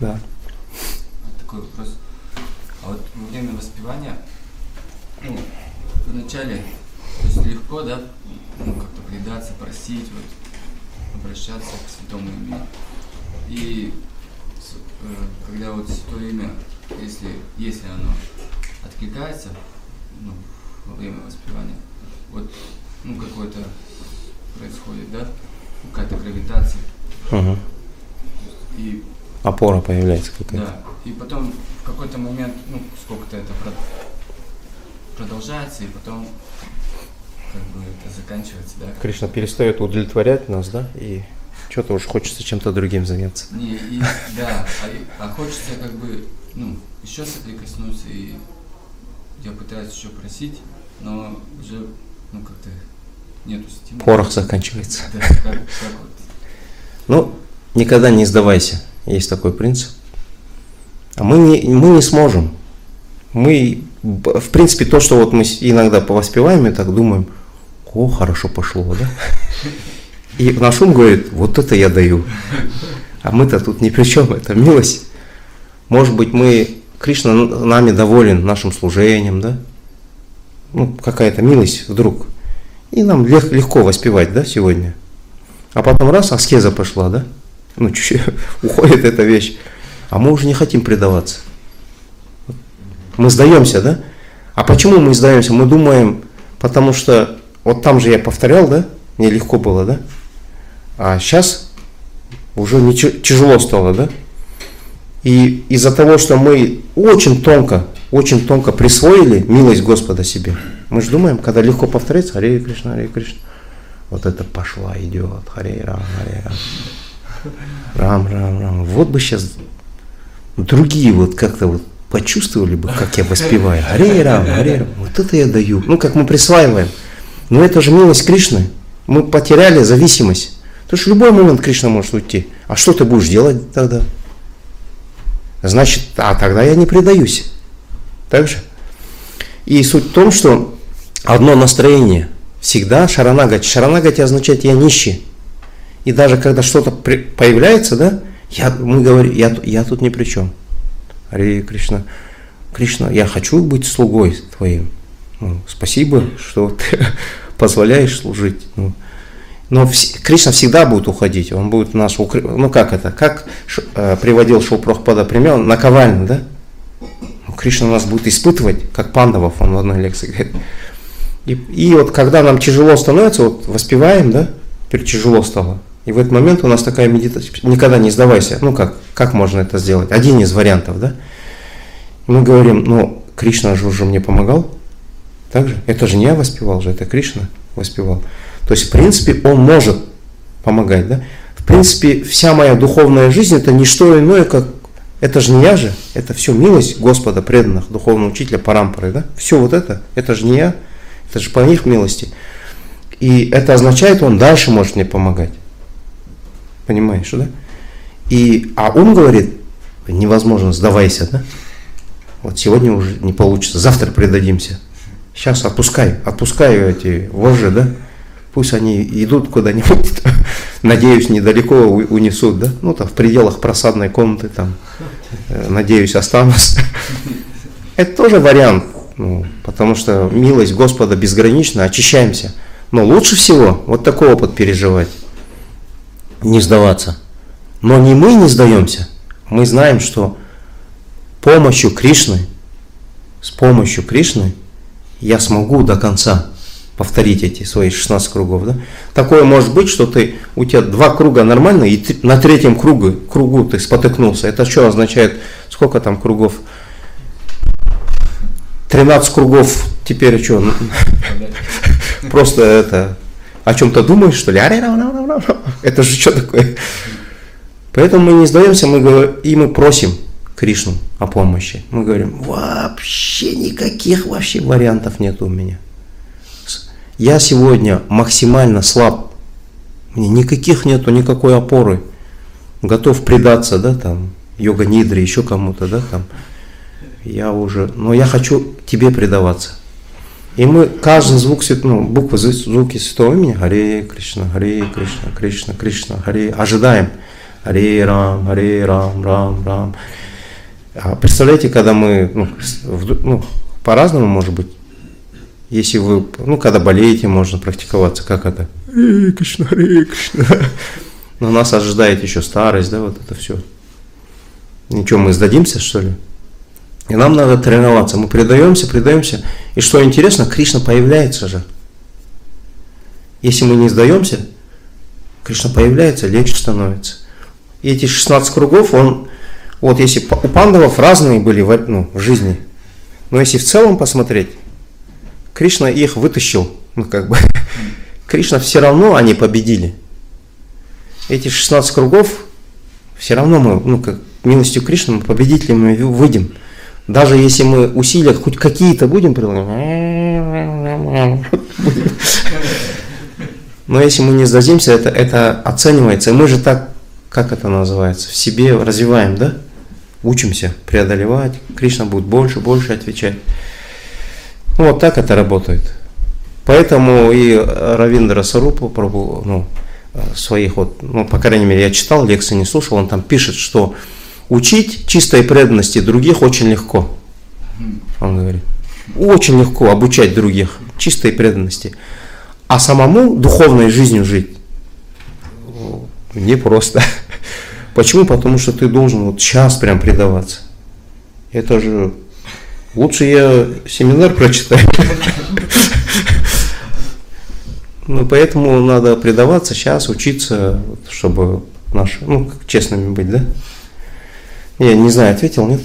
Да. Такой вопрос. А вот во время воспевания, ну, вначале, то есть легко, да, ну, как-то предаться, просить, вот, обращаться к святому имени. И э, когда вот святое имя, если, если оно откликается, ну, во время воспевания, вот, ну, какое-то происходит, да, какая-то гравитация, Мгм. и Опора появляется какая-то. да. И потом в какой-то момент, ну, сколько-то это про- продолжается, и потом как бы это заканчивается, да. Кришна перестает удовлетворять нас, да, и что-то уж хочется чем-то другим заняться. Не, и, да, а, а хочется как бы, ну, еще соприкоснуться, и я пытаюсь еще просить, но уже, ну, как-то нету стимула. Порох заканчивается. Да, как, как вот. Ну, никогда не сдавайся. Есть такой принцип. А мы не, мы не сможем. Мы, в принципе, то, что вот мы иногда повоспеваем и так думаем, о, хорошо пошло, да? И наш ум говорит, вот это я даю. А мы-то тут ни при чем, это милость. Может быть, мы, Кришна нами доволен, нашим служением, да? Ну, какая-то милость вдруг. И нам лег- легко воспевать, да, сегодня. А потом раз, аскеза пошла, да? Ну, уходит эта вещь. А мы уже не хотим предаваться. Мы сдаемся, да? А почему мы сдаемся? Мы думаем, потому что вот там же я повторял, да? Мне легко было, да? А сейчас уже не тяжело стало, да? И из-за того, что мы очень тонко, очень тонко присвоили милость Господа себе, мы же думаем, когда легко повторяется, Харе Кришна, Харе Кришна, вот это пошла, идет, Харе Рам, Харе Рам. Рам, рам, рам. Вот бы сейчас другие вот как-то вот почувствовали бы, как я воспеваю. Харе Рам, Харе Рам. Вот это я даю. Ну, как мы присваиваем. Но это же милость Кришны. Мы потеряли зависимость. Потому что в любой момент Кришна может уйти. А что ты будешь делать тогда? Значит, а тогда я не предаюсь. Так же? И суть в том, что одно настроение всегда шаранагати. Шаранагати означает я нищий. И даже когда что-то появляется, да, я, мы говорим, я, я тут ни при чем. Ари Кришна, Кришна, я хочу быть слугой твоим. Ну, спасибо, что ты позволяешь служить. Ну, но вс- Кришна всегда будет уходить, он будет нас укры... Ну как это? Как э, приводил Шоупрохпада пример, наковальня, да? Ну, Кришна нас будет испытывать, как пандавов, он в одной лекции говорит. И, и вот когда нам тяжело становится, вот воспеваем, да, теперь тяжело стало. И в этот момент у нас такая медитация, никогда не сдавайся. Ну как, как можно это сделать? Один из вариантов, да? Мы говорим, ну, Кришна же уже мне помогал. Так же? Это же не я воспевал же, это Кришна воспевал. То есть, в принципе, он может помогать, да? В принципе, вся моя духовная жизнь это не что иное, как это же не я же, это все милость Господа, преданных, духовного учителя Парампары, да? Все вот это, это же не я, это же по их милости. И это означает, он дальше может мне помогать. Понимаешь, да? И, а ум говорит, невозможно, сдавайся, да? Вот сегодня уже не получится, завтра предадимся. Сейчас отпускай, отпускай эти вожжи, да? Пусть они идут куда-нибудь, надеюсь, недалеко унесут, да? Ну, там в пределах просадной комнаты, там, э, надеюсь, останусь. Это тоже вариант, ну, потому что милость Господа безгранична, очищаемся. Но лучше всего вот такой опыт переживать, не сдаваться. Но не мы не сдаемся, мы знаем, что помощью Кришны, с помощью Кришны я смогу до конца повторить эти свои 16 кругов. Да? Такое может быть, что ты, у тебя два круга нормально, и ты- на третьем кругу, кругу ты спотыкнулся. Это что означает? Сколько там кругов? 13 кругов теперь что? Просто это о чем-то думаешь, что ли? Это же что такое? Поэтому мы не сдаемся, мы говорим, и мы просим Кришну о помощи. Мы говорим, вообще никаких вообще вариантов нет у меня. Я сегодня максимально слаб. Мне никаких нету, никакой опоры. Готов предаться, да, там, йога нидре, еще кому-то, да, там. Я уже, но я хочу тебе предаваться. И мы каждый звук, ну, буквы, зв- звуки святого имени, Харе Кришна, Харе Кришна, Кришна, Кришна, Харе, ожидаем. Аре Рам, Аре Рам, Рам, Рам. А представляете, когда мы, ну, ну, по-разному может быть. Если вы, ну, когда болеете, можно практиковаться, как это? Аре Кришна, Аре Кришна. Но нас ожидает еще старость, да, вот это все. Ничего, мы сдадимся, что ли? И нам надо тренироваться. Мы предаемся, предаемся. И что интересно, Кришна появляется же. Если мы не сдаемся, Кришна появляется, легче становится. И эти 16 кругов, он, вот если у пандавов разные были в, ну, в жизни, но если в целом посмотреть, Кришна их вытащил, ну как бы, Кришна все равно они победили. Эти 16 кругов, все равно мы, ну как, милостью Кришны мы победителями вы- выйдем. Даже если мы усилия хоть какие-то будем прилагать, но если мы не сдадимся, это, это оценивается. И мы же так, как это называется, в себе развиваем, да? Учимся преодолевать. Кришна будет больше, больше отвечать. Вот так это работает. Поэтому и Равиндра Сарупа Прабhu, ну, своих вот, ну, по крайней мере, я читал, лекции не слушал, он там пишет, что учить чистой преданности других очень легко. Он говорит, очень легко обучать других чистой преданности. А самому духовной жизнью жить ну, непросто. Почему? Потому что ты должен вот час прям предаваться. Это же лучше я семинар прочитаю. Ну, поэтому надо предаваться сейчас, учиться, чтобы наши, ну, честными быть, да? Я не знаю, ответил, нет?